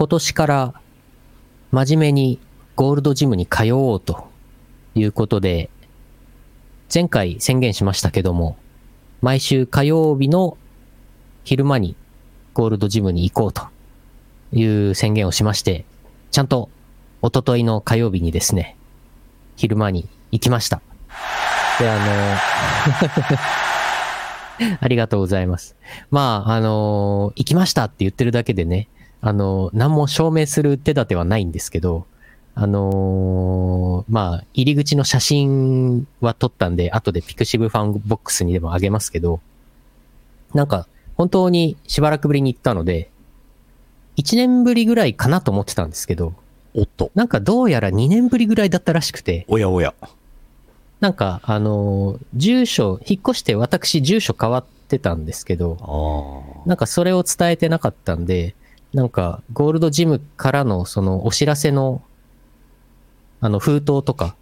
今年から真面目にゴールドジムに通おうということで、前回宣言しましたけども、毎週火曜日の昼間にゴールドジムに行こうという宣言をしまして、ちゃんと一昨日の火曜日にですね、昼間に行きました。で、あの、ありがとうございます。まあ、あの行きましたって言ってるだけでね、あの何も証明する手立てはないんですけど、あのまあ、入り口の写真は撮ったんで、後でピクシブファンボックスにでもあげますけど、なんか、本当にしばらくぶりに行ったので、1年ぶりぐらいかなと思ってたんですけど、おっと。なんかどうやら2年ぶりぐらいだったらしくて、おやおや。なんか、あのー住所、引っ越して私住所変わってたんですけど、ああ。なんかそれを伝えてなかったんで、なんかゴールドジムからのそのお知らせの、あの封筒とか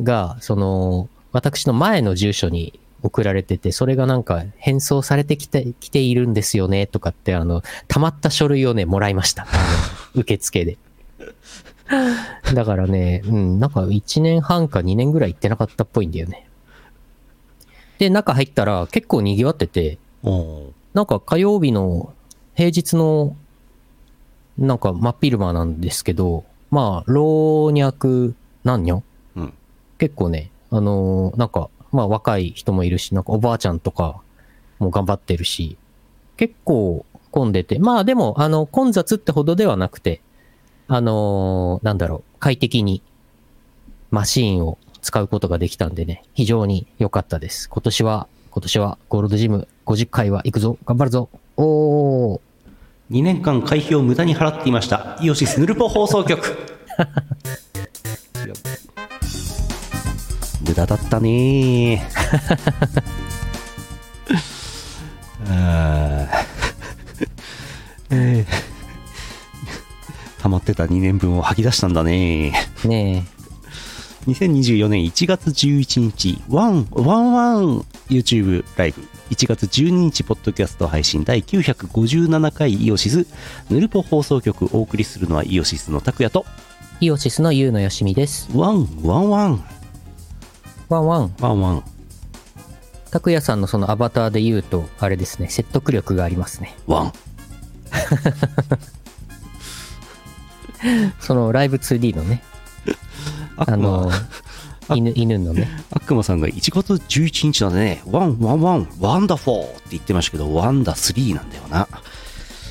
が、その、私の前の住所に送られてて、それがなんか返送されてきて、きているんですよね、とかって、あの、溜まった書類をね、もらいました。あの、受付で。だからね、うん、なんか1年半か2年ぐらい行ってなかったっぽいんだよね。で、中入ったら結構賑わってて、なんか火曜日の平日のなんか真っ昼間なんですけど、まあ、老若男女うん。結構ね、あのーなんか、まあ若い人もいるし、なんかおばあちゃんとかも頑張ってるし、結構混んでて、まあでも、あの、混雑ってほどではなくて、あのーなんだろう、快適にマシーンを使うことができたんでね、非常に良かったです。今年は、今年はゴールドジム50回は行くぞ、頑張るぞ、おー、2年間会費を無駄に払っていました。イオシスヌルポ放送局。無駄だったね あーえー溜まってた2年分を吐き出したんだねね2024年1月11日、ワン、ワンワン YouTube ライブ。1月12日、ポッドキャスト配信第957回イオシス、ヌルポ放送局お送りするのはイオシスの拓也と、え、イオシスのユウのよしみです。ワン、ワンワン、ワンワン。ワンワン、拓也さんのそのアバターで言うと、あれですね、説得力がありますね。ワン。そのライブ 2D のね、あ悪の魔、、犬、犬のね、悪魔さんが1月11日なんでね、ワン、ワンワン、ワンダフォーって言ってましたけど、ワンダ3なんだよな。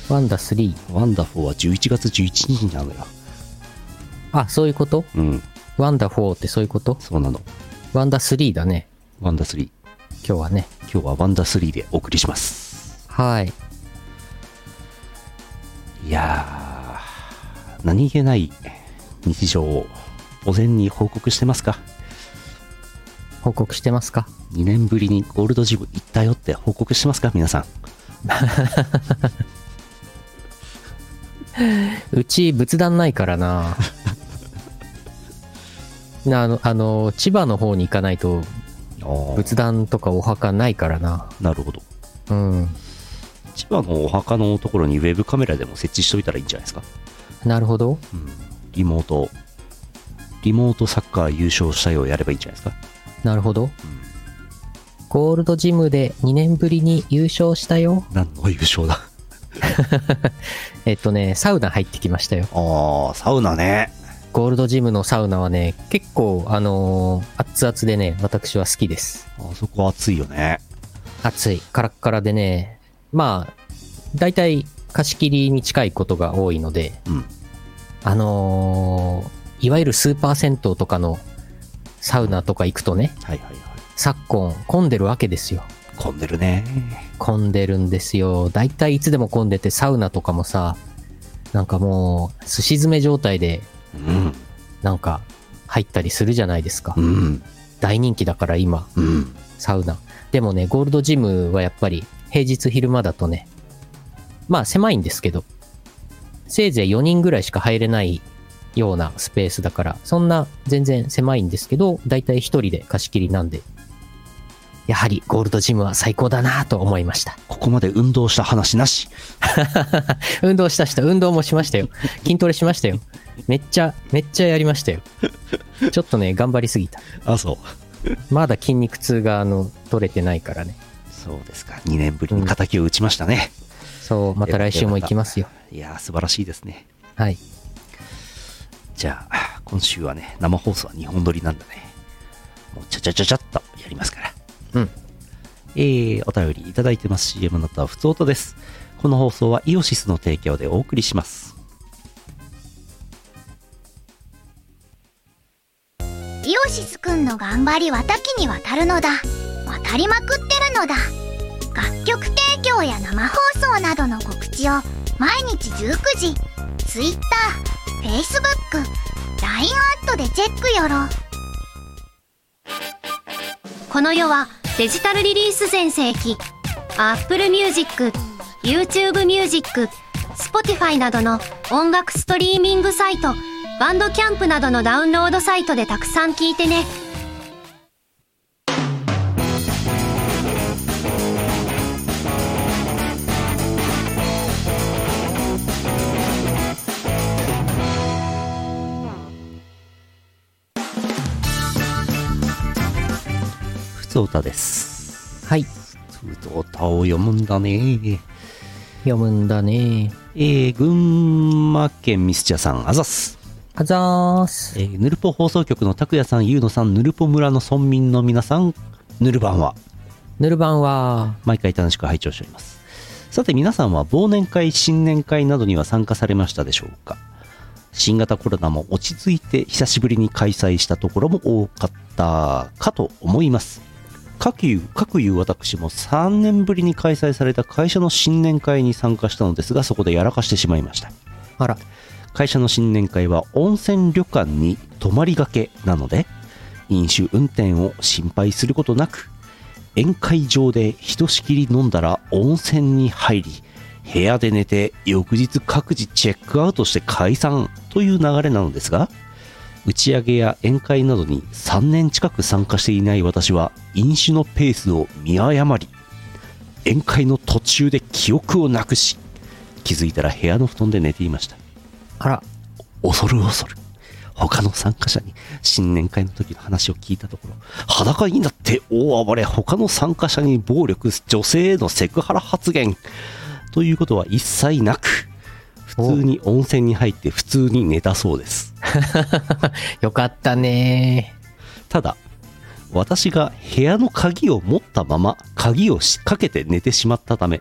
ワンダ3。ワンダフォーは11月11日なのよ。あ、そういうこと？うん、ワンダ4ってそういうこと？そうなの。ワンダ3だね、ワンダ3。今日はね。今日はワンダ3でお送りします。はい。いやー、何気ない日常をお膳に報告してますか？報告してますか ?2 年ぶりにゴールドジム行ったよって報告してますか？皆さん。うち仏壇ないからな。なあの、あの、千葉の方に行かないと仏壇とかお墓ないからな。なるほど。うん。千葉のお墓のところにウェブカメラでも設置しといたらいいんじゃないですか？なるほど。リモート、リモートサッカー優勝したようやればいいんじゃないですか？なるほど。ゴールドジムで2年ぶりに優勝したよ。何の優勝だ？えっとね、サウナ入ってきましたよ。ああ、サウナね。ゴールドジムのサウナはね、結構、あのー熱々でね、私は好きです。あそこ暑いよね。暑い。カラッカラでね、まあ、大体貸し切りに近いことが多いので、うん。あのーいわゆるスーパー銭湯とかのサウナとか行くとね、はいはいはい。昨今混んでるわけですよ。混んでるね。混んでるんですよ。大体いつでも混んでて、サウナとかもさ、なんかもう、寿司詰め状態で、うん。なんか、入ったりするじゃないですか。うん。大人気だから今、うん。サウナ。でもね、ゴールドジムはやっぱり、平日昼間だとね、まあ狭いんですけど、せいぜい4人ぐらいしか入れないようなスペースだから、そんな全然狭いんですけど、だいたい1人で貸し切りなんで、やはりゴールドジムは最高だなと思いました。ここまで運動した話なし。運動したした、運動もしましたよ。筋トレしましたよ。めっちゃ、めっちゃやりましたよ。ちょっとね、頑張りすぎた。あ、そう。まだ筋肉痛が、あの、取れてないからね。そうですか。2年ぶりに敵を打ちましたね。そう、また来週も行きますよ。いやー、素晴らしいですね。はい。じゃあ、今週はね、生放送は2本撮りなんだね。もうちゃちゃちゃちゃっとやりますから。うん。えー、お便りいただいてます CM の後はふつおたです。この放送はイオシスの提供でお送りします。イオシスくんの頑張りは多岐にわたるのだ渡りまくってるのだ楽曲提供や生放送などの告知を毎日19時 Twitter、Facebook、LINE アットでチェックよろ。この世はデジタルリリース全盛期。Apple Music、YouTube Music、Spotify などの音楽ストリーミングサイトバンドキャンプなどのダウンロードサイトでたくさん聴いてね。つおたです。はい。ふつおたを読むんだね。読むんだね。えー、群馬県ミスチャさん、あざっす。あざーす。えー、ヌルポ放送局の拓也さん、ゆうのさん、ヌルポ村の村民の皆さん、ヌルバンは、ヌルバンは、毎回楽しく拝聴しております。さて皆さんは忘年会、新年会などには参加されましたでしょうか？新型コロナも落ち着いて久しぶりに開催したところも多かったかと思います。各いう、各いう私も3年ぶりに開催された会社の新年会に参加したのですが、そこでやらかしてしまいました。あら、会社の新年会は温泉旅館に泊まりがけなので飲酒運転を心配することなく宴会場でひとしきり飲んだら温泉に入り部屋で寝て翌日各自チェックアウトして解散という流れなのですが打ち上げや宴会などに3年近く参加していない私は飲酒のペースを見誤り宴会の途中で記憶をなくし気づいたら部屋の布団で寝ていました。あら、恐る恐る他の参加者に新年会の時の話を聞いたところ裸になって大暴れ他の参加者に暴力女性へのセクハラ発言ということは一切なく普通に温泉に入って普通に寝たそうです。よかったねただ私が部屋の鍵を持ったまま鍵をしかけて寝てしまったため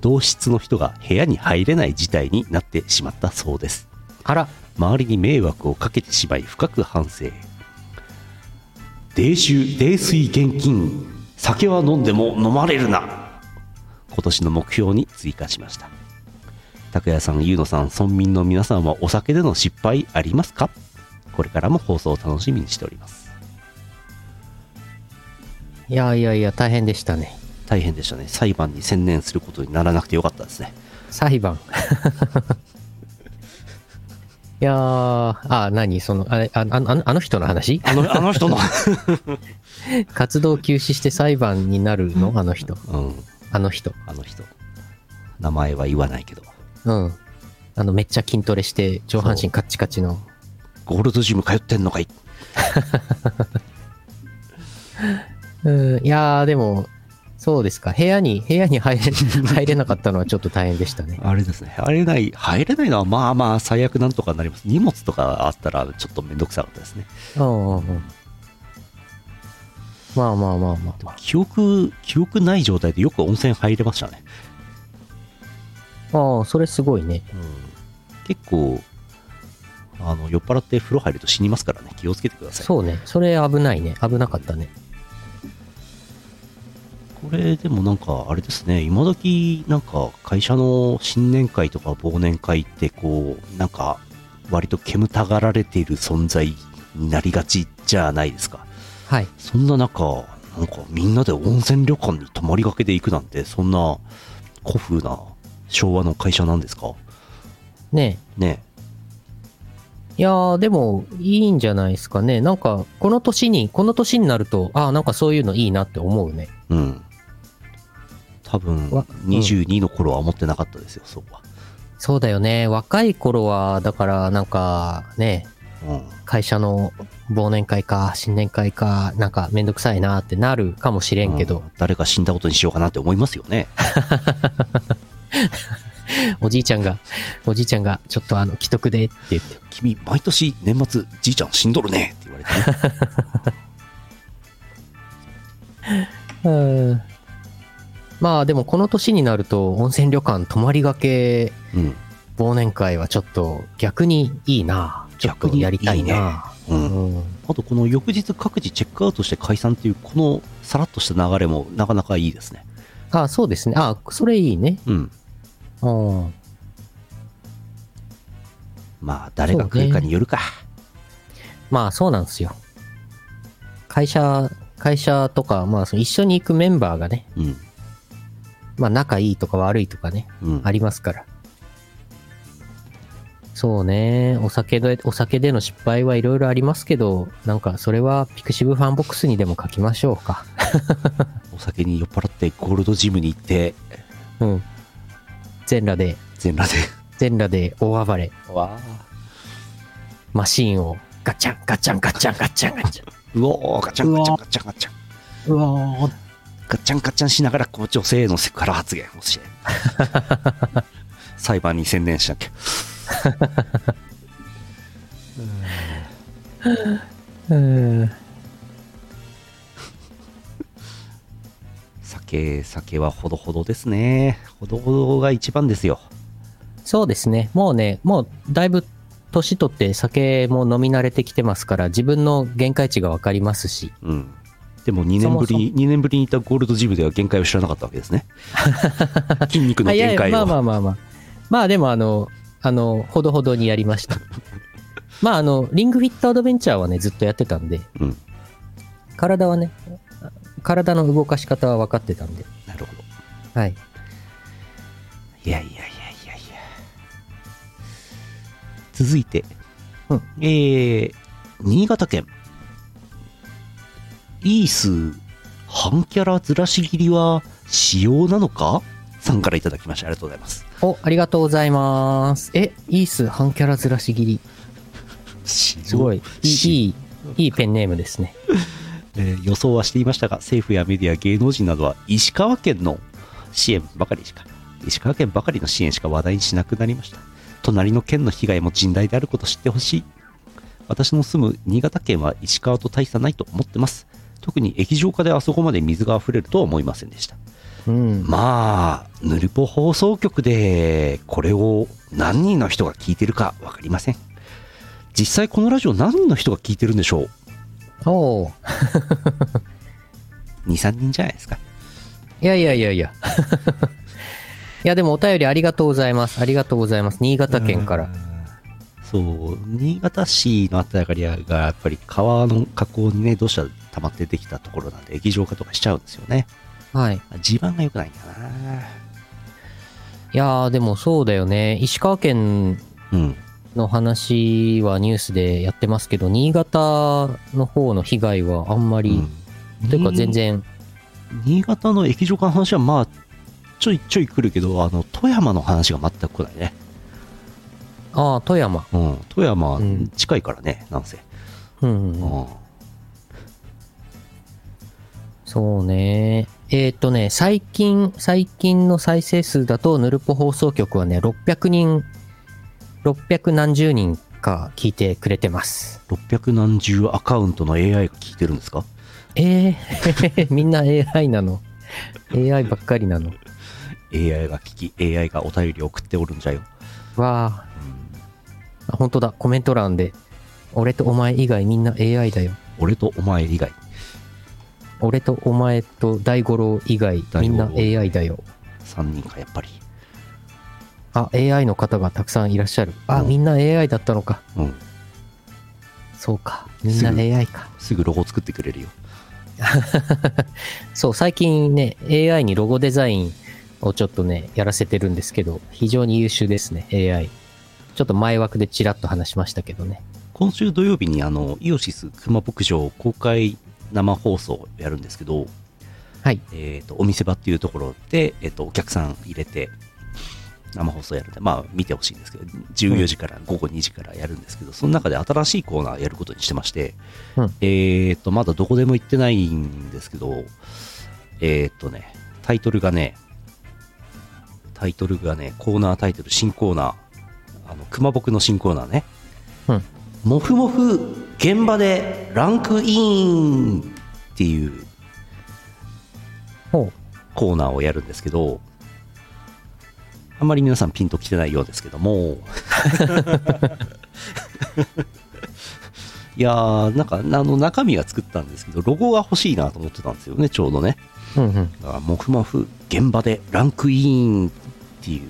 同室の人が部屋に入れない事態になってしまったそうです。あら、周りに迷惑をかけてしまい深く反省泥酒泥水現金酒は飲んでも飲まれるな。今年の目標に追加しました。拓也さん、ゆうのさん、村民の皆さんはお酒での失敗ありますか？これからも放送を楽しみにしておりますいやいやいや、大変でしたね。大変でしたね裁判に専念することにならなくてよかったですね裁判。いやー、あ、何？その、あれ、ああのあの人の話？あのあの人の 活動休止して裁判になるの？あの人。うんあの人。あの人名前は言わないけどうん。あの、めっちゃ筋トレして、上半身カッチカチの。ゴールドジム通ってんのかい うん、いやー、でも、そうですか。部屋に、部屋に入れ、入れなかったのはちょっと大変でしたね。あれですね、入れない、入れないのはまあまあ最悪なんとかなります。荷物とかあったらちょっとめんどくさかったですね。うんうんうん。まあまあまあまあまあ。記憶、記憶ない状態でよく温泉入れましたね。ああ、それすごいね。結構、あの、酔っ払って風呂入ると死にますからね、気をつけてください。そうね。それ危ないね。危なかったね。これでもなんかあれですね、今時なんか会社の新年会とか忘年会ってこう、なんか割と煙たがられている存在になりがちじゃないですか。はい。そんな中、なんかみんなで温泉旅館に泊まりがけで行くなんて、そんな古風な昭和の会社なんですか？ねねいやー、でも、いいんじゃないですかね。なんか、この年に、この年になると、ああ、なんかそういうのいいなって思うね。うん。多分、わ22の頃は思ってなかったですよ、そうは。そうだよね。若い頃は、だから、なんか、ね、うん。会社の忘年会か、新年会か、なんかめんどくさいなってなるかもしれんけど、うん誰か死んだことにしようかなって思いますよね。おじいちゃんが、おじいちゃんが、ちょっとあの、既得でって言って、君、毎年年末、じいちゃん死んどるねって言われてね。うん。まあでもこの年になると温泉旅館泊まりがけうん。忘年会はちょっと逆にいいな。ちょっとやりたいな。う。うんん。あと、この翌日各自チェックアウトして解散っていう、このさらっとした流れもなかなかいいですね。あそうですね。あそれいいね。うん。うん。まあ、誰が来るかによるか。まあそうなんですよ。会社、会社とか、まあその一緒に行くメンバーがね、うん。まあ仲いいとか悪いとかね、うん。ありますから。そうね。お酒で、お酒での失敗はいろいろありますけど、なんかそれはピクシブファンボックスにでも書きましょうか。お酒に酔っ払ってゴールドジムに行って、うん。全裸で、全裸で。全裸で大暴れ。わマシーンをガチャンガチャンガチャンガチャンガチャン。うおー、ガチャンガチャンガチャンガチャン。うわーガチャンガチャンしながら、こう女性へのセクハラ発言をして。裁判に専念しなきゃ。うん。酒、酒はほどほどですね。ほどほどが一番ですよ。そうですね。もうね、もうだいぶ年取って酒も飲み慣れてきてますから、自分の限界値がわかりますし。うん。でも2年ぶり、そも2年ぶりにいたゴールドジムでは限界を知らなかったわけですね。筋肉の限界を。まあまあまあまあ。まあでもあの、あの、ほどほどにやりました。まああの、リングフィットアドベンチャーはね、ずっとやってたんで、うん。体はね、体の動かし方は分かってたんで、なるほど。はい。いやいやいやいやいや。続いて、うんえー、新潟県。イース、半キャラずらし切りは仕様なのか？さんからいただきました。ありがとうございます。お、ありがとうございます。え、イース半キャラずらし切り。すすごい。いい、しいい、いいペンネームですね。えー予想はしていましたが、政府やメディア、芸能人などは石川県の支援ばかりしか、石川県ばかりの支援しか話題にしなくなりました。隣の県の被害も甚大であることを知ってほしい。私の住む新潟県は石川と大差ないと思ってます。特に液状化であそこまで水が溢れるとは思いませんでした。うん。まあ、ヌルポ放送局でこれを何人の人が聞いてるか分かりません。実際このラジオ何人の人が聞いてるんでしょう？おー ?2、3人じゃないですか。いやいやいやいや。いや、でもお便りありがとうございます。ありがとうございます。新潟県から。そう、新潟市のあたりがやっぱり川の河口にね、土砂溜まってできたところなんで液状化とかしちゃうんですよね。はい。地盤が良くないんだないやー、でもそうだよね。石川県うん。の話はニュースでやってますけど、新潟の方の被害はあんまり、うんというか全然、新潟の液状化の話はまあ、ちょいちょい来るけど、あの、富山の話が全く来ないね。ああ、富山。うん。富山うん近いからね、なんせ。うんうんうん。うん。そうね。えーっ、とね、最近、最近の再生数だと、ヌルポ放送局はね、600人、600何十人か聞いてくれてます。600何十アカウントの AI が聞いてるんですか？えー、みんな AI なの ?AI ばっかりなの ?AI が聞き、AI がお便り送っておるんじゃよ。わあ、本当だ、コメント欄で、俺とお前以外みんな AI だよ。俺とお前以外。俺とお前と大五郎以外みんな AI だよ。3人か、やっぱり。あ、AI の方がたくさんいらっしゃる。あ、うんみんな AI だったのか。うん。そうか。みんなすぐ AI か。すぐロゴ作ってくれるよ。そう、最近ね、AI にロゴデザインをちょっとね、やらせてるんですけど、非常に優秀ですね、AI。ちょっと前枠でちらっと話しましたけどね。今週土曜日にあの、イオシス熊牧場公開生放送をやるんですけど、はい。えっ、と、お店場っていうところで、えっ、と、お客さん入れて、生放送やるんで、まあ、見てほしいんですけど、14時から午後2時からやるんですけど、その中で新しいコーナーやることにしてまして、うんえっ、と、まだどこでも行ってないんですけど、えっ、とね、タイトルがね、タイトルがね、コーナータイトル、新コーナー、あの、熊僕の新コーナーね、うん。もふもふ現場でランクインっていう。コーナーをやるんですけど、あんまり皆さんピンときてないようですけども、いやー、なんか、あの、中身は作ったんですけど、ロゴが欲しいなと思ってたんですよね、ちょうどね。うんうん。だから、もふもふ現場でランクインっていう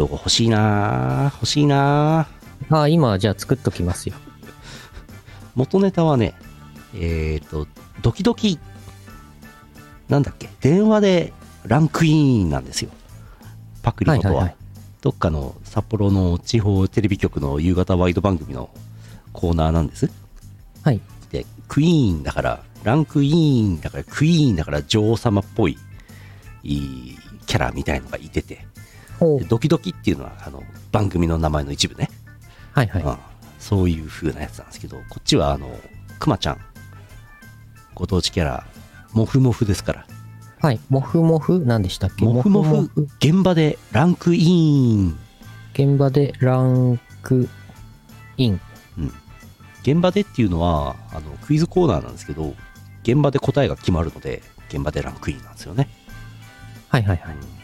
ロゴ欲しいなー欲しいなーああ、今じゃあ作っときますよ。元ネタはね、えっ、と、ドキドキ、なんだっけ、電話でランクインなんですよ。パクリことは。はいはいはいどっかの札幌の地方テレビ局の夕方ワイド番組のコーナーなんです。はい。で、クイーンだから、ランクイーンだから、クイーンだから女王様っぽい、いいキャラみたいのがいてて。ドキドキっていうのは、あの、番組の名前の一部ね。はいはい。うん、そういう風なやつなんですけど、こっちはあの、くまちゃん、ご当地キャラ、もふもふですから、はい。もふもふ何でしたっけ？もふもふ、現場でランクイン、現場でランクイン。現場でっていうのは、あの、クイズコーナーなんですけど、現場で答えが決まるので、現場でランクインなんですよね。はいはいはい。パクッ、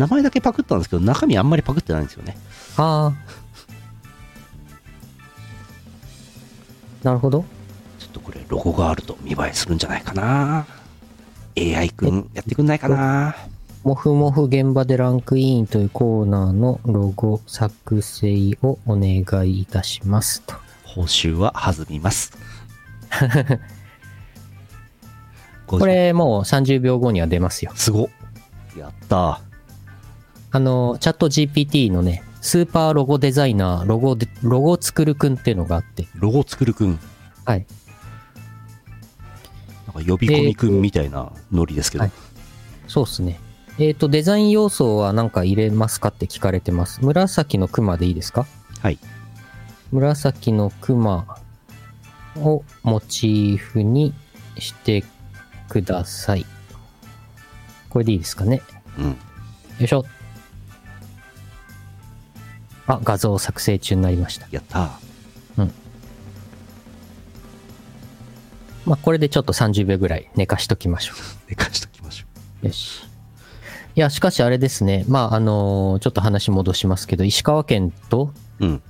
名前だけパクったんですけど、中身あんまりパクってないんですよね。ああ。なるほど。ちょっとこれ、ロゴがあると見栄えするんじゃないかな AI くん、やってくんないかなもふもふ現場でランクインというコーナーのロゴ作成をお願いいたしますと。報酬は弾みます。これもう30秒後には出ますよ。すごっ。やったあの、チャット GPT のね、スーパーロゴデザイナー、ロゴで、ロゴ作るくんっていうのがあって、ロゴ作るくん。はい。なんか呼び込みくんみたいなノリですけど。はいそうっすね。えっ、と、デザイン要素は何か入れますかって聞かれてます。紫のクマでいいですか？はい。紫のクマをモチーフにしてください。これでいいですかね？うん。よいしょ。あ、画像作成中になりました。やったまあ、これでちょっと30秒ぐらい寝かしときましょ 寝かしときましょう。よし。いや、しかしあれですね。まあ、あのーちょっと話戻しますけど、石川県と、う。うん。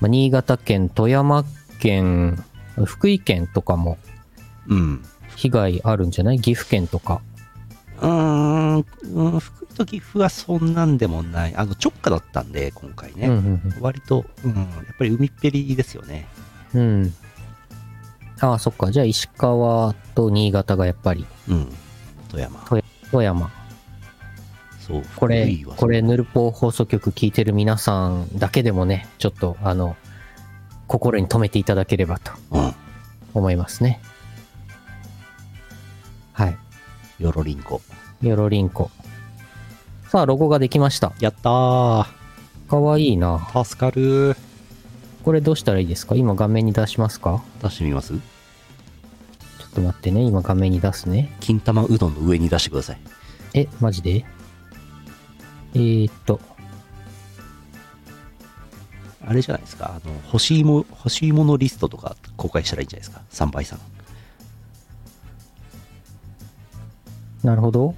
まあ、新潟県、富山県、福井県とかもうん。被害あるんじゃない？岐阜県とか。うーん、と岐阜はそんなんでもない。あの、直下だったんで、今回ね。うんうん割と、うん、やっぱり海っぺりですよね。うん。うん。ああ、そっか。じゃあ石川と新潟がやっぱり、うん。富山。富山。そう、これこれ、ヌルポ放送局聞いてる皆さんだけでもね、ちょっと、あの、心に留めていただければとうん。思いますね。はい。よろりんこ。よろりんこ。さあ、ロゴができました。やったー。かわいいな。助かるー。これどうしたらいいですか？今画面に出しますか？出してみます？ちょっと待ってね。今画面に出すね。金玉うどんの上に出してください。え、マジで？えー、っと、あれじゃないですか？あの、欲しいも、欲しいものリストとか公開したらいいんじゃないですか？3倍さん。なるほど。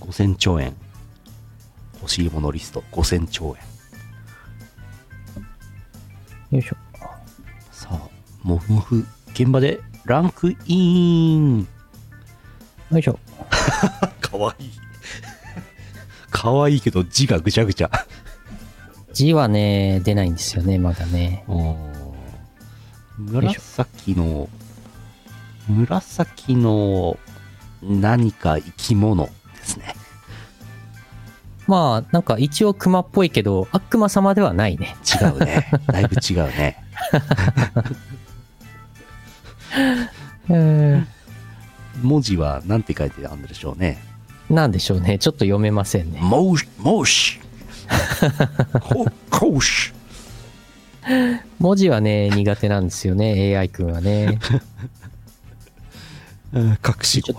5000兆円。欲しいものリスト5000兆円。よいしょ。さあ、もふもふ、現場でランクイン。よいしょ。かわいい。かわいいけど字がぐちゃぐちゃ。字はね、出ないんですよね、まだね。紫の、紫の何か生き物ですね。まあ、なんか一応熊っぽいけど、悪魔様ではないね。違うね。だいぶ違うね。え 文字は何て書いてあるんでしょうね。ー、なんでしょうね。ちょっと読めませんね。もし、もし。ほ、こし。文字はね、苦手なんですよね、AI 君はね。隠し子。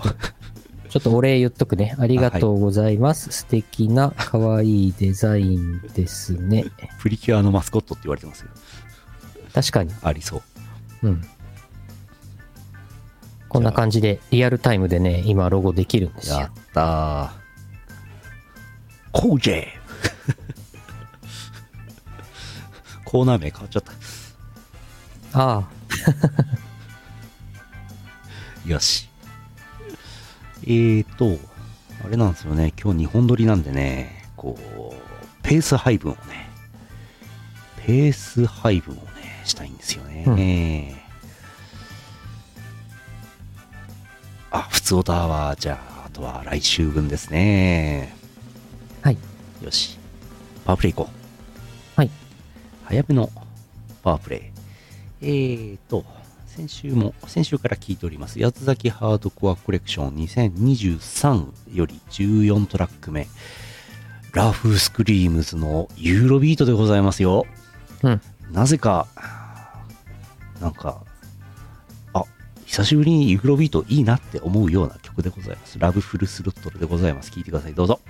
ちょっとお礼言っとくね。ありがとうございます。素敵な可愛いデザインですね。プリキュアのマスコットって言われてますよ。確かに。ありそう。うん。こんな感じで、リアルタイムでね、今ロゴできるんですよやっ。たー。コージェ コーナー名変わっちゃった。ああ、よし。えーと、あれなんですよね。今日2本撮りなんでね、こう、ペース配分をね、ペース配分をね、したいんですよね。うんあ、普通オタは、じゃあ、あとは来週分ですね。はい。よし。パワープレイ行こう。はい。早めのパワープレイ。えーと、先週も、先週から聞いております、八つ裂きハードコアコレクション2023より14トラック目、ラフスクリームズのユーロビートでございますよ。うん。なぜか、なんか、あ、久しぶりにユーロビートいいなって思うような曲でございます。ラブフルスロットルでございます。聴いてください。どうぞ。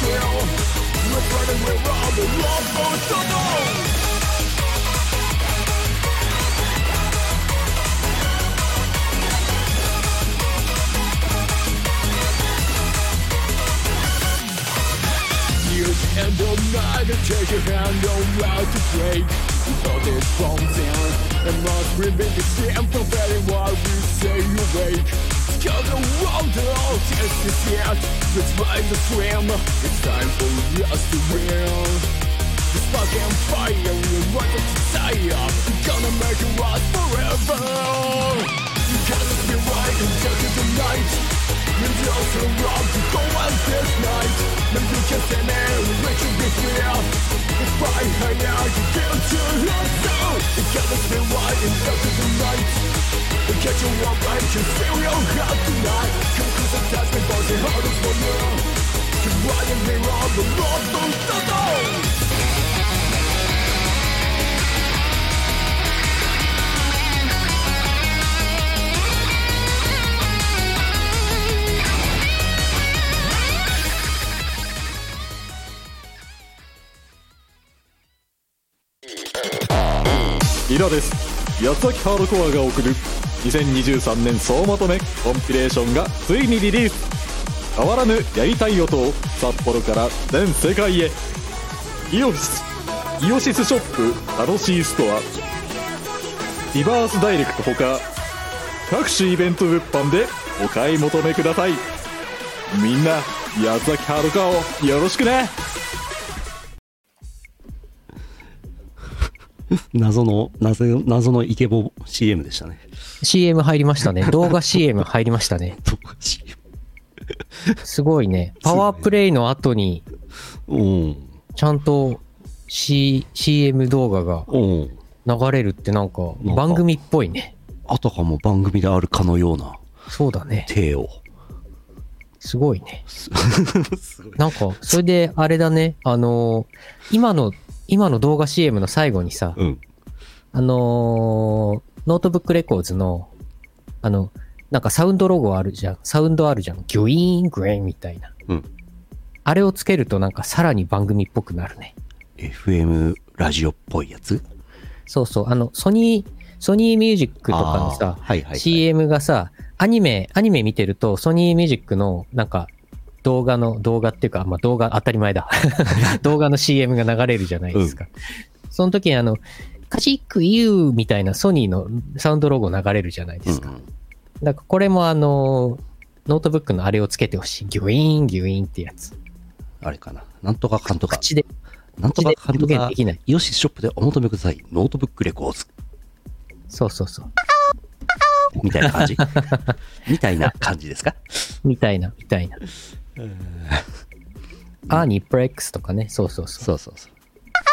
kill. We're burning, the wall for. And all night I take your hand on how to break We thought it from And must remain the same from very while we say awake Cause the world all is Let's Despite the swim, it's time for us to win The spark and fire, we want to desire Gonna make it last forever. You can't be right until you tonight Maybe you're so wrong to go out this night. Maybe you can stand there, we should be here right here, you feel to love, so You can't be right until you tonight イラです 八崎ハードコアが送る2023年総まとめコンピレーションがついにリリース変わらぬやりたい音を札幌から全世界へイオシスイオシスショップ楽しいストアリバースダイレクトほか各種イベント物販でお買い求めください。みんな八崎ハードコアをよろしくね。謎の、謎謎のイケボ CM でしたね。CM 入りましたね。動画 CM 入りましたね。動画 CM すごいね。パワープレイの後に、うん。ちゃんと、C、CM 動画がうん。流れるってなんか番組っぽいね。あたかも番組であるかのようなそうだね。手を。すごいね。なんか、それであれだね。あのー今の、今の動画 CM の最後にさ、うん。あのーノートブックレコーズの、あの、なんかサウンドロゴあるじゃん。サウンドあるじゃん。ギュイーン、グレーンみたいな。うん。あれをつけるとなんかさらに番組っぽくなるね。FM ラジオっぽいやつ？そうそう。あの、ソニー、ソニーミュージックとかのさ、はいはいはい。CM がさ、アニメ、アニメ見てると、ソニーミュージックの、なんか、動画の、動画っていうか、まあ動画当たり前だ。動画の CM が流れるじゃないですか。その時にあの、カシッ、Kyuみたいなソニーのサウンドロゴ流れるじゃないですか。うんうんだからこれもあの、ノートブックのあれをつけてほしい。ギュイーン、ギュイーンってやつ。あれかな。なんとかかんとか。口で、なんとかかんとか口できない。イオシスショップでお求めください。ノートブックレコーズ。そうそうそう。みたいな感じ みたいな感じですか？みたいな、みたいな。アーニープレックスとかね。そうそうそう。そうそうそう。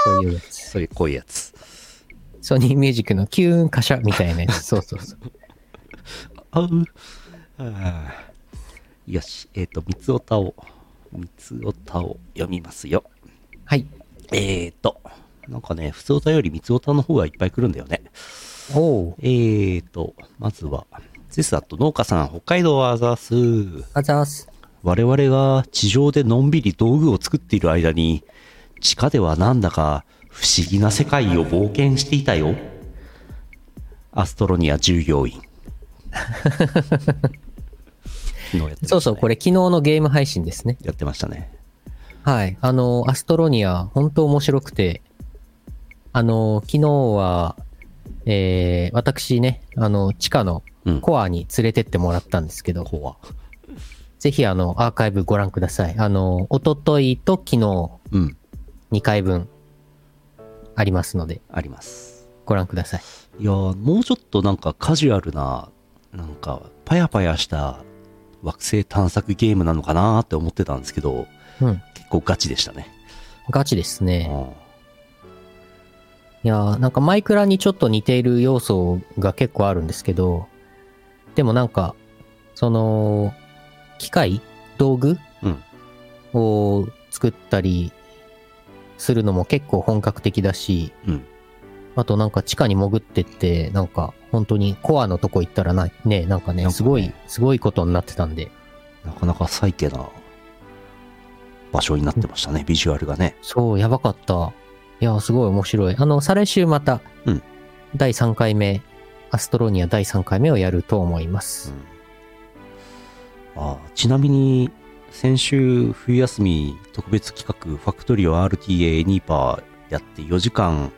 そういうやつ。そういう、こういうやつ。ソニーミュージックのキューンカシャみたいなやつ。そうそうそう。あう。あーよし。えっ、と、三つおたを、三つおたを読みますよ。はい。えーと、なんかね、普通おたより三つおたの方がいっぱい来るんだよね。おう。えーと、まずは、ゼスアット農家さん、北海道アザース。あざーす。我々が地上でのんびり道具を作っている間に、地下ではなんだか不思議な世界を冒険していたよ。アストロニア従業員。ねそうそう、これ昨日のゲーム配信ですね。やってましたね。はい。あの、アストロニア、本当面白くて、あの、昨日は、えー、私ね、あの、地下のうん。コアに連れてってもらったんですけど、コア。ぜひあの、アーカイブご覧ください。あの、おとといと昨日、うん。2回分、ありますので、あります。ご覧ください。いやーもうちょっとなんかカジュアルな、なんか、パヤパヤした惑星探索ゲームなのかなーって思ってたんですけど、うん。結構ガチでしたね。ガチですね。うんいやーなんかマイクラにちょっと似ている要素が結構あるんですけど、でもなんか、その、機械道具うんを作ったりするのも結構本格的だし、うん。あとなんか地下に潜ってって、なんか本当にコアのとこ行ったらな、ね、なんかね、なんかねすごい、すごいことになってたんで、なかなか最低な場所になってましたね、ビジュアルがね。そう、やばかった。いやー、すごい面白い。あの、再来週またうん、第3回目、アストロニア第3回目をやると思います。あちなみに、先週冬休み特別企画ファクトリオ RTA ニーパーやって4時間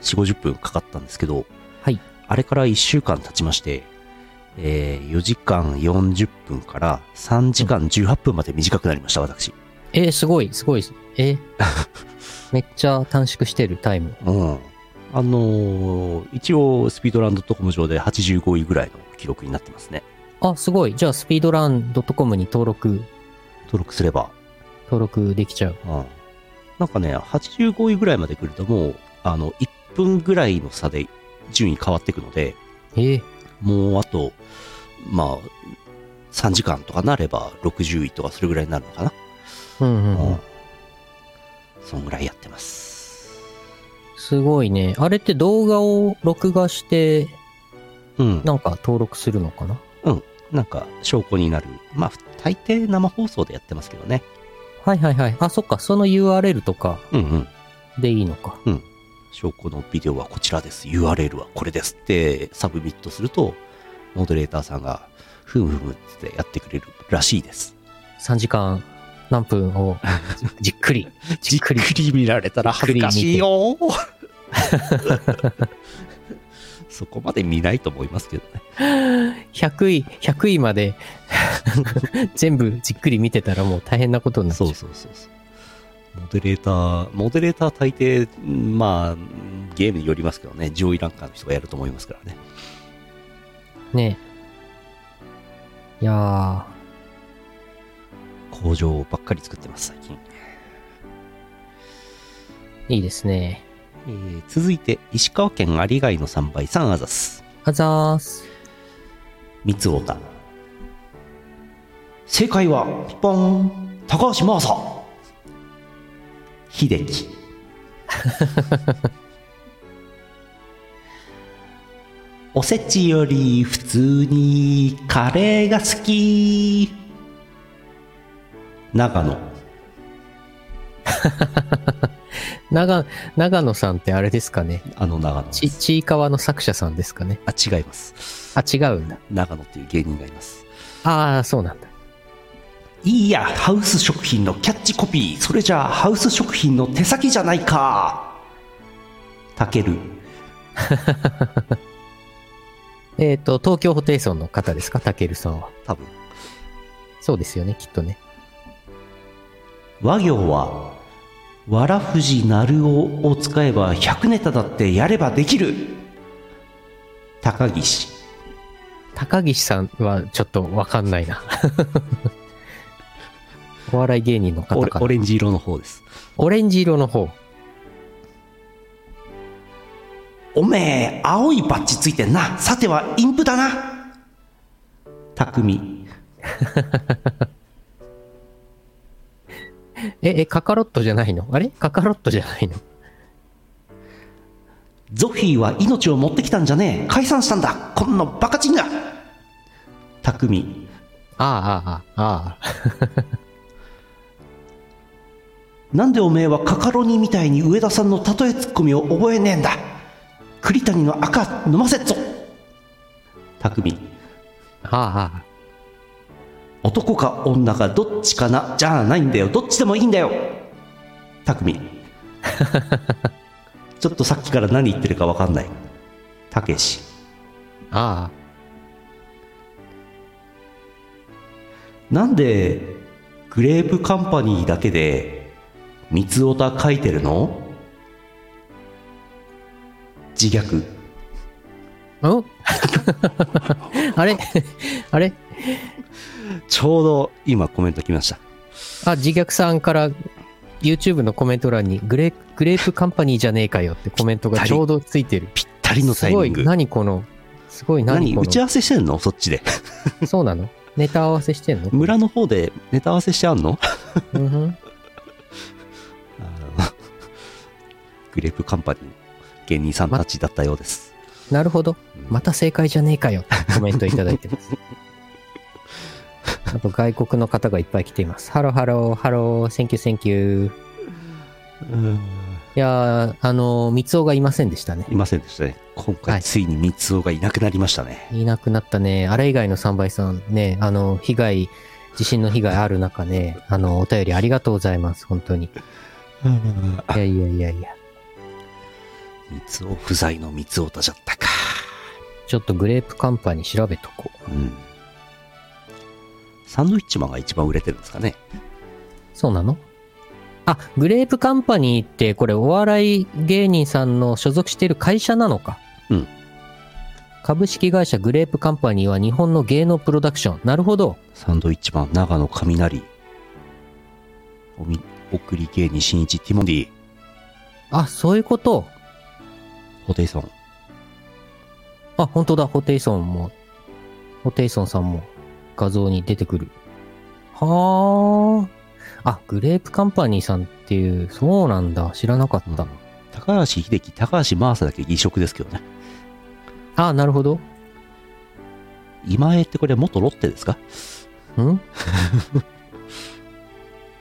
4、50分かかったんですけど、はい。あれから1週間経ちまして、えー4時間40分から3時間18分まで短くなりました、私。えー、すごい、すごい。えー めっちゃ短縮してるタイム。うん。あのー一応スピードランドットコム上で85位ぐらいの記録になってますね。あ、すごい。じゃあ、スピードラン .com に登録、登録すれば。登録できちゃう。うん。なんかね、85位ぐらいまで来るともう、あの、1分ぐらいの差で順位変わっていくので、えー、もうあと、まあ、3時間とかなれば60位とかそれぐらいになるのかな。うんうんううんん。そんぐらいやってます。すごいね。あれって動画を録画して、うん。なんか登録するのかな？なんか、証拠になる。まあ、大抵生放送でやってますけどね。はいはいはい。あ、そっか。その URL とかうんうん。でいいのか。証拠のビデオはこちらです。URL はこれですってサブミットすると、モデレーターさんが、ふむふむってやってくれるらしいです。3時間何分をじっくり、じっくり。り見られたら恥ずかしいよそこまで見ないと思いますけどね。100位、100位まで 全部じっくり見てたらもう大変なことになっちゃ。そううそうそうそう。モデレーター、モデレーター大抵、まあ、ゲームによりますけどね、上位ランカーの人がやると思いますからね。ねいやー。工場ばっかり作ってます、最近。いいですね。えー続いて、石川県有貝の3倍3アザス。あざーす。三つおた。正解は、ピポン、高橋真麻。秀樹。おせちより普通にカレーが好き。長野。長、長野さんってあれですかね。あの長野ち。ちいかわの作者さんですかね。あ、違います。あ、違うんだ。長野っていう芸人がいます。ああ、そうなんだ。いいや、ハウス食品のキャッチコピー。それじゃあ、ハウス食品の手先じゃないか。たける。えっ、と、東京ホテイソンの方ですか？たけるさんは。多分。そうですよね、きっとね。和行は、わらふじなるおを使えば100ネタだってやればできる。高岸。高岸さんはちょっとわかんないな。お笑い芸人の方かな。オレンジ色の方です。オレンジ色の方。おめえ、青いバッジついてんな。さてはインプだな。匠。え、え、カカロットじゃないの？あれ？カカロットじゃないの？ゾフィーは命を持ってきたんじゃねえ。解散したんだ。こんなバカチンが。匠。ああ、ああ、ああ。なんでおめえはカカロニみたいに上田さんの例えツッコミを覚えねえんだ？栗谷の赤飲ませっぞ匠ああ、ああ。男か女かどっちかな？じゃあないんだよ。どっちでもいいんだよ。匠 ちょっとさっきから何言ってるか分かんない。たけし。あなんでグレープカンパニーだけで三つおた書いてるの？自虐。あ。ん あれ？あれ？ちょうど今コメント来ました。あ、自虐さんから YouTube のコメント欄にグレグレープカンパニーじゃねえかよってコメントがちょうどついてる。ぴったりのタすごい、イミング。何この、すごい何打ち合わせしてんの？そっちで。の、そうなの？ネタ合わせしてんの？村の方でネタ合わせしてあんの？うんグレープカンパニーの芸人さんたちだったようです、なるほど。また正解じゃねえかよってコメントいただいてます。あと外国の方がいっぱい来ています。 Hello hello、hello、thank you thank you。うんいやー、あのー、三つ尾がいませんでしたね。いませんでしたね今はい回ついに三つおがいなくなりましたね、いなくなったね。あれ以外の3倍さんね、あの、被害、地震の被害ある中ね、あの、お便りありがとうございます。本当に。いやいやいやいや。三つお不在の三つおたじゃったかちょっとグレープカンパニー調べとこう。うんサンドイッチマンが一番売れてるんですかねそうなの？あ、グレープカンパニーってこれお笑い芸人さんの所属している会社なのか。うん。株式会社グレープカンパニーは日本の芸能プロダクション。なるほど。サンドイッチマン長野雷おみ送り芸人新一ティモンディあ、そういうこと？ホテイソンあ、本当だ。ホテイソンも、ホテイソンさんも画像に出てくる。はあ。あ、グレープカンパニーさんっていう、そうなんだ。知らなかった。うん高橋秀樹高橋真麻だけ異色ですけどねあ、なるほど。今江ってこれ元ロッテですか？ん？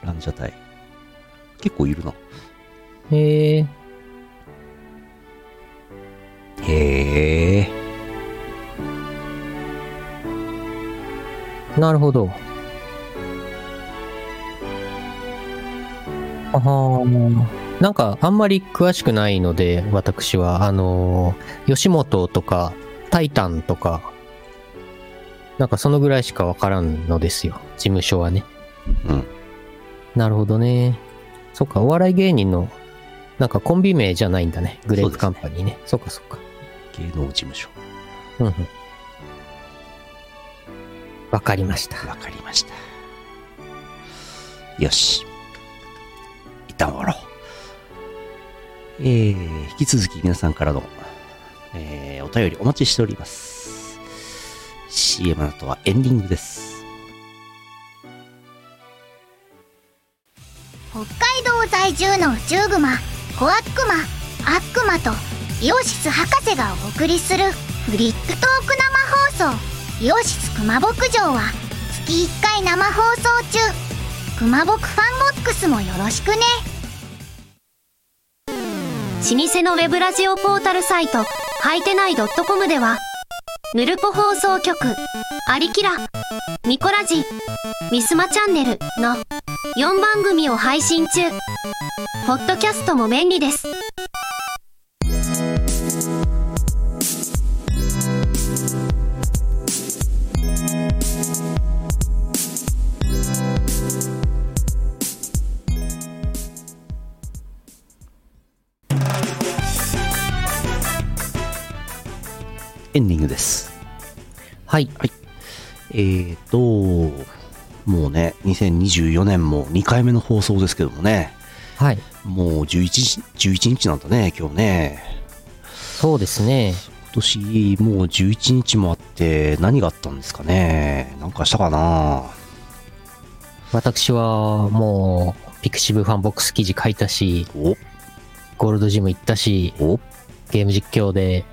ランジャタイ結構いるなへえ。へえなるほど。あはなんか、あんまり詳しくないので、私は、あのー吉本とか、タイタンとか、なんかそのぐらいしかわからんのですよ。事務所はね。うんなるほどね。そっか、お笑い芸人の、なんかコンビ名じゃないんだね。グレープカンパニーね。そっかそっか。芸能事務所うんうん。わかりました。わかりましたよし。一旦終わろう。えー、引き続き皆さんからの、えー、お便りお待ちしております。CM の後はエンディングです。北海道在住の宇宙グマコアックマアックマとイオシス博士がお送りするフリックトーク生放送イオシスクマ牧場は月1回生放送中クマ牧ファンボックスもよろしくね老舗のウェブラジオポータルサイト、はいてない .com では、ヌルポ放送局、アリキラ、ミコラジ、ミスマチャンネルの4番組を配信中。ポッドキャストも便利です。はい。えーと、もうね、2024年も2回目の放送ですけどもね、はい。もう11日 ,11 日なんだね、今日ね。そうですね。今年もう11日もあって何があったんですかね。なんかしたかな私はもう、ピクシブファンボックス記事書いたし、おゴールドジム行ったし、おゲーム実況で、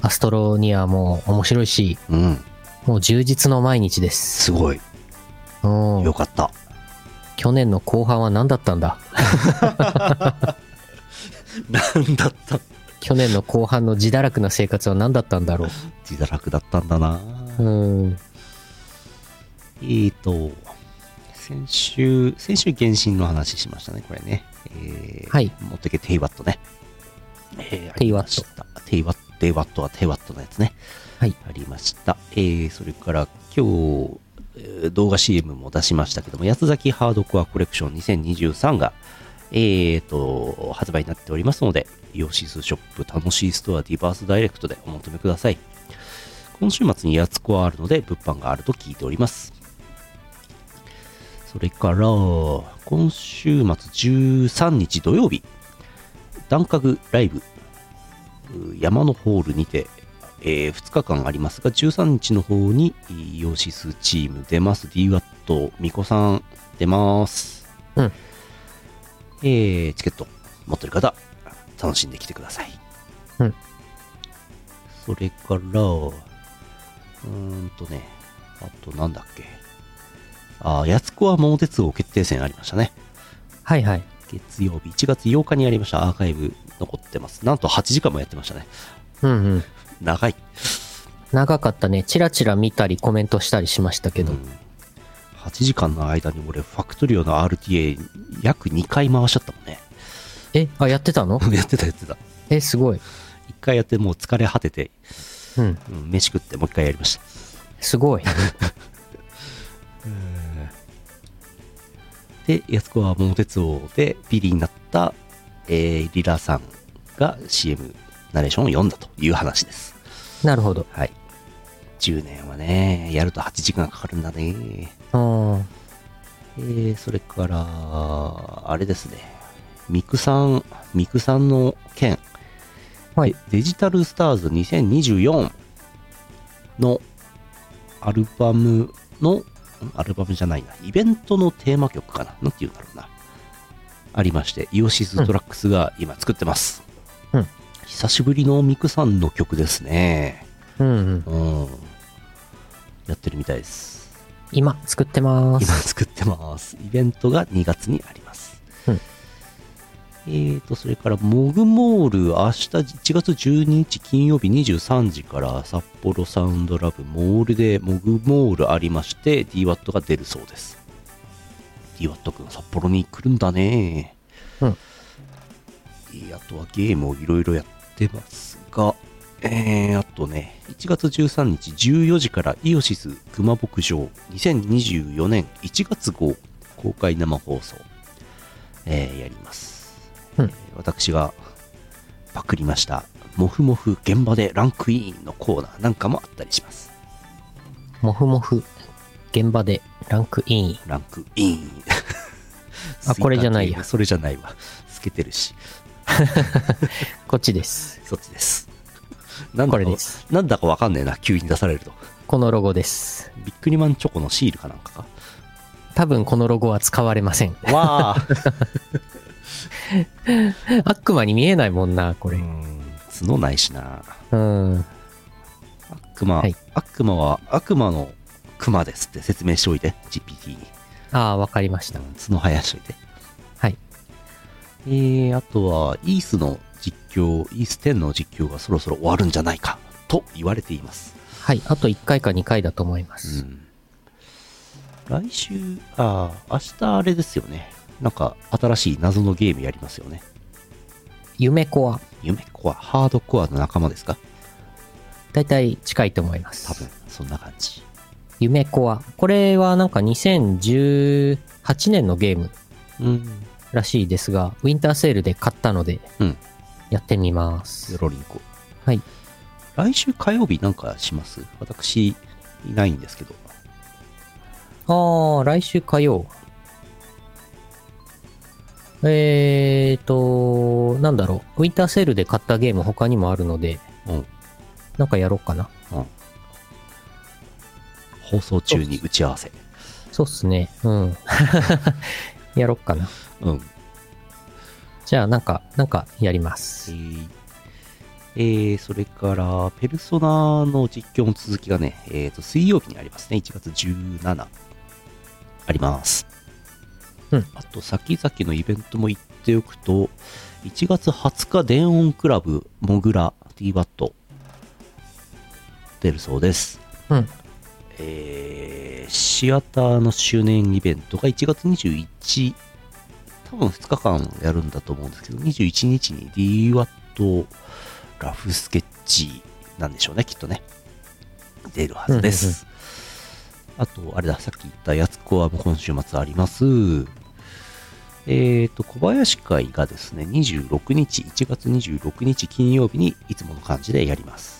アストロニアも面白いし、うん、もう充実の毎日です。すごい。うん。よかった。去年の後半は何だったんだ？なんだった？去年の後半の自堕落な生活は何だったんだろ自堕落だったんだな。う。うん。えーと、先週、先週原神の話しましたね、これね。えー、はい。持ってけテイワットね。えー、テイワット。テイワット、テイワットはテイワットのやつね。はい。ありました。えー、それから今日、えー動画 CM も出しましたけども、八つ崎ハードコアコレクション2023が、えーと、発売になっておりますので、イオシスショップ楽しいストアディバースダイレクトでお求めください。今週末にやつこはあるので、物販があると聞いております。それから、今週末13日土曜日、ダンカグライブ、う山のホールにて、え2日間ありますが、13日の方にイオシスチーム出ます。DWAT、ミコさん出ます。うん。えー、チケット持ってる方、楽しんできてください。うん。それから、うーんとね、あとなんだっけ。あー、やつこは桃鉄道決定戦ありましたね。はいはい。月曜日、1月8日にやりました。アーカイブ残ってます。なんと8時間もやってましたね。うんうん。長い。長かったね。チラチラ見たりコメントしたりしましたけど。うん8時間の間に俺、ファクトリオの RTA 約2回回しちゃったもんね。え、あ、やってたの？やってたやってた。え、すごい。1回やってもう疲れ果てて、うん。うん、飯食ってもう1回やりました。すごい。で、安子は桃鉄王でビリになった、えーリラさんが CM ナレーションを読んだという話です。なるほど。はい。10年はね、やると8時間かかるんだね。うん。えー、それから、あれですね。ミクさん、ミクさんの件、はいデデジタルスターズ2024のアルバムの、んアルバムじゃないな、イベントのテーマ曲かななんて言うんだろうな。ありまして、イオシストラックスが今作ってます。うん久しぶりのミクさんの曲ですね。うんうん。うん。やってるみたいです。今、作ってま今す。作ってます。イベントが2月にあります。うんえーと、それから、モグモール、明日1月12日金曜日23時から札幌サウンドラブモールでモグモールありまして DWAT が出るそうです。DWAT くん札幌に来るんだね。うんえーあとはゲームをいろいろやってますが、えー、あとね、1月13日14時からイオシス熊牧場2024年1月号公開生放送、えーやります、うんえー私がパクりました、もふもふ現場でランクインのコーナーなんかもあったりします。もふもふ。現場でランクイン。ランクイン。あこれじゃないやそれじゃないわ。透けてるし。こっちです。そっちです。なんだか。なんだかわかんねえな、急に出されると。このロゴです。ビックリマンチョコのシールかなんかか？多分このロゴは使われません。わあ。悪魔に見えないもんな、これ。うん角ないしな。うん。悪魔、はい悪魔は悪魔の熊ですって説明しておいて、GPT に。ああ、わかりました。角生やしといて。はい。えー、あとは、イースの実況、イース10の実況がそろそろ終わるんじゃないか、と言われています。はい。あと1回か2回だと思いまうす。ん。来週、ああ、明日あれですよね。なんか、新しい謎のゲームやりますよね。夢コア。夢コア、ハードコアの仲間ですか？だいたい近いと思います。多分、そんな感じ。夢コア。これはなんか2018年のゲームうん。らしいですが、ウィンターセールで買ったので、うんやってみます。ゼロリンコ。はい。来週火曜日なんかします？私、いないんですけど。ああ、来週火曜。えーと、なんだろう。ウィンターセールで買ったゲーム他にもあるので、うん。なんかやろうかな。放送中に打ち合わせ。そうっすね。うん。やろっかな。うん。じゃあ、なんか、なんかやりまえす。ーえーそれから、ペルソナの実況の続きがね、えっ、と、水曜日にありますね。1月17。あります。うんあと、先々のイベントも言っておくと、1月20日、電音クラブ、モグラ、DWAT、出るそうです。うん。えーシアターの周年イベントが1月21、多分2日間やるんだと思うんですけど、21日に DWAT ラフスケッチなんでしょうね、きっとね。出るはずです。あと、あれだ、さっき言ったやつコアも今週末あります。えーと、小林会がですね、26日、1月26日金曜日にいつもの感じでやります。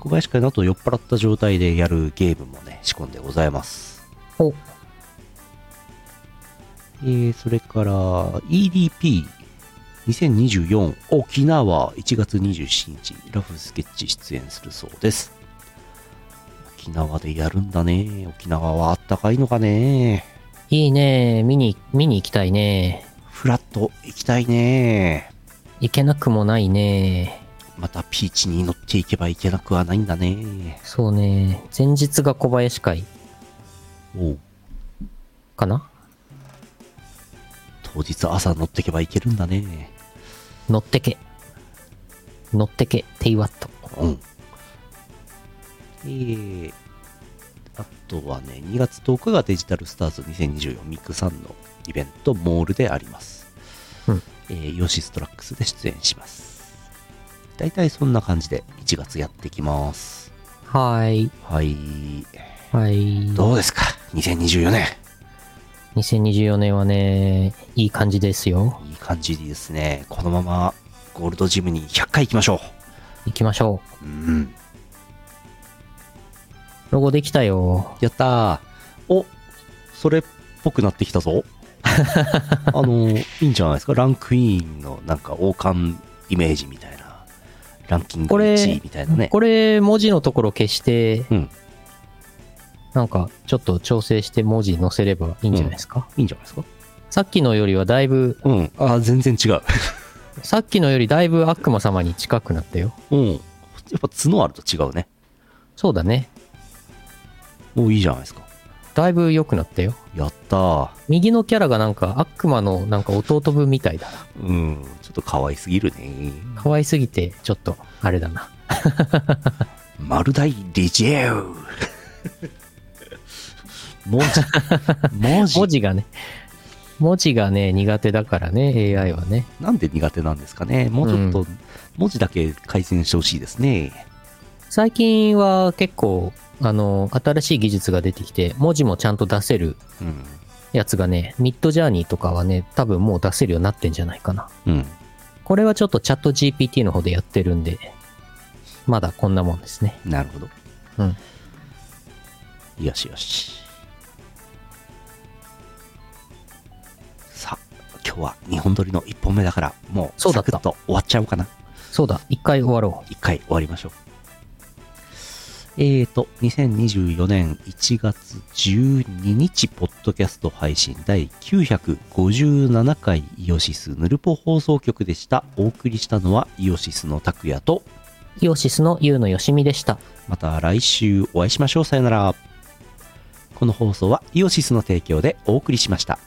小林会の後酔っ払った状態でやるゲームもね、仕込んでございます。お、えー、それから EDP2024 沖縄1月27日ラフスケッチ出演するそうです。沖縄でやるんだね。沖縄はあったかいのかね。いいね。見に、見に行きたいね。フラット行きたいね。行けなくもないね。またピーチに乗っていけばいけなくはないんだね。そうね。前日が小林会おうかな？当日朝乗ってけばいけるんだね。乗ってけ。乗ってけ。テイワット。うん。えー、あとはね、2月10日がデジタルスターズ2024ミクさんのイベント、モールであります。うんえーヨシストラックスで出演します。大体そんな感じで1月やってきます。はい。はい。はい。どうですか ?2024 年。2024年はね、いい感じですよ。いい感じですね。このままゴールドジムに100回行きましょ行きましょう。うん。う。ロゴできたよ。やったー。お、それっぽくなってきたぞ。あの、いいんじゃないですか？ランクインのなんか王冠イメージみたいな。ランキングこれ1位みたいなね。これ、文字のところ消して、うん。なんか、ちょっと調整して文字載せればいいんじゃないですか？いいんじゃないですか？さっきのよりはだいぶ、うん。あー、全然違う。さっきのよりだいぶ悪魔様に近くなったよ。うん。やっぱ角あると違うね。そうだね。もういいじゃないですか。だいぶ良くなったよ。やったー。右のキャラがなんか悪魔のなんか弟分みたいだな。うん。ちょっと可愛すぎるね。可愛すぎて、ちょっと、あれだな。マルダイリジェウ。文字。文字。文字がね、文字がね、苦手だからね、AI はね。なんで苦手なんですかね。もうちょっと、文字だけ改善してほしいですね。最近は結構、あの、新しい技術が出てきて、文字もちゃんと出せるうん。やつがね、ミッドジャーニーとかはね、多分もう出せるようになってんじゃないかな。うん。これはちょっとチャット GPT の方でやってるんで、まだこんなもんですね。なるほど。うん。よしよし。今日は2本撮りの1本目だから、もうそうだったサクッと終わっちゃおうかな。そうだ、一回終わろ1回終わりましょう。えーと、2024年1月12日、ポッドキャスト配信第957回イオシスヌルポ放送局でした。お送りしたのはイオシスの拓也と、う。イオシスのユウのよしみでした。また来週お会いしましょう。さよなら。この放送はイオシスの提供でお送りしました。